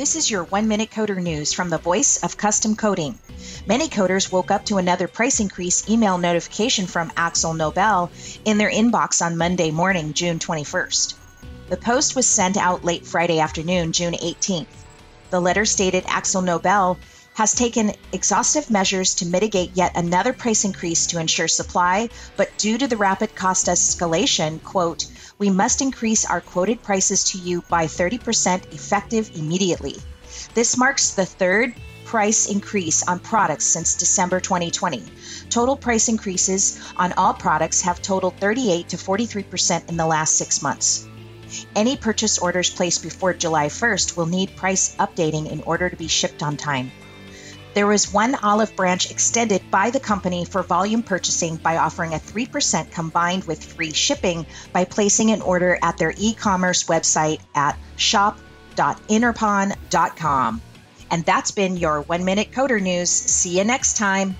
This is your one minute coder news from the voice of custom coding. Many coders woke up to another price increase email notification from AkzoNobel in their inbox on Monday morning, June 21st. The post was sent out late Friday afternoon, June 18th. The letter stated AkzoNobel has taken exhaustive measures to mitigate yet another price increase to ensure supply, but due to the rapid cost escalation, quote, we must increase our quoted prices to you by 30% effective immediately. This marks the third price increase on products since December 2020. Total price increases on all products have totaled 38 to 43% in the last six months. Any purchase orders placed before July 1st will need price updating in order to be shipped on time. There was one olive branch extended by the company for volume purchasing by offering a 3% combined with free shipping by placing an order at their e commerce website at shop.interpon.com. And that's been your one minute coder news. See you next time.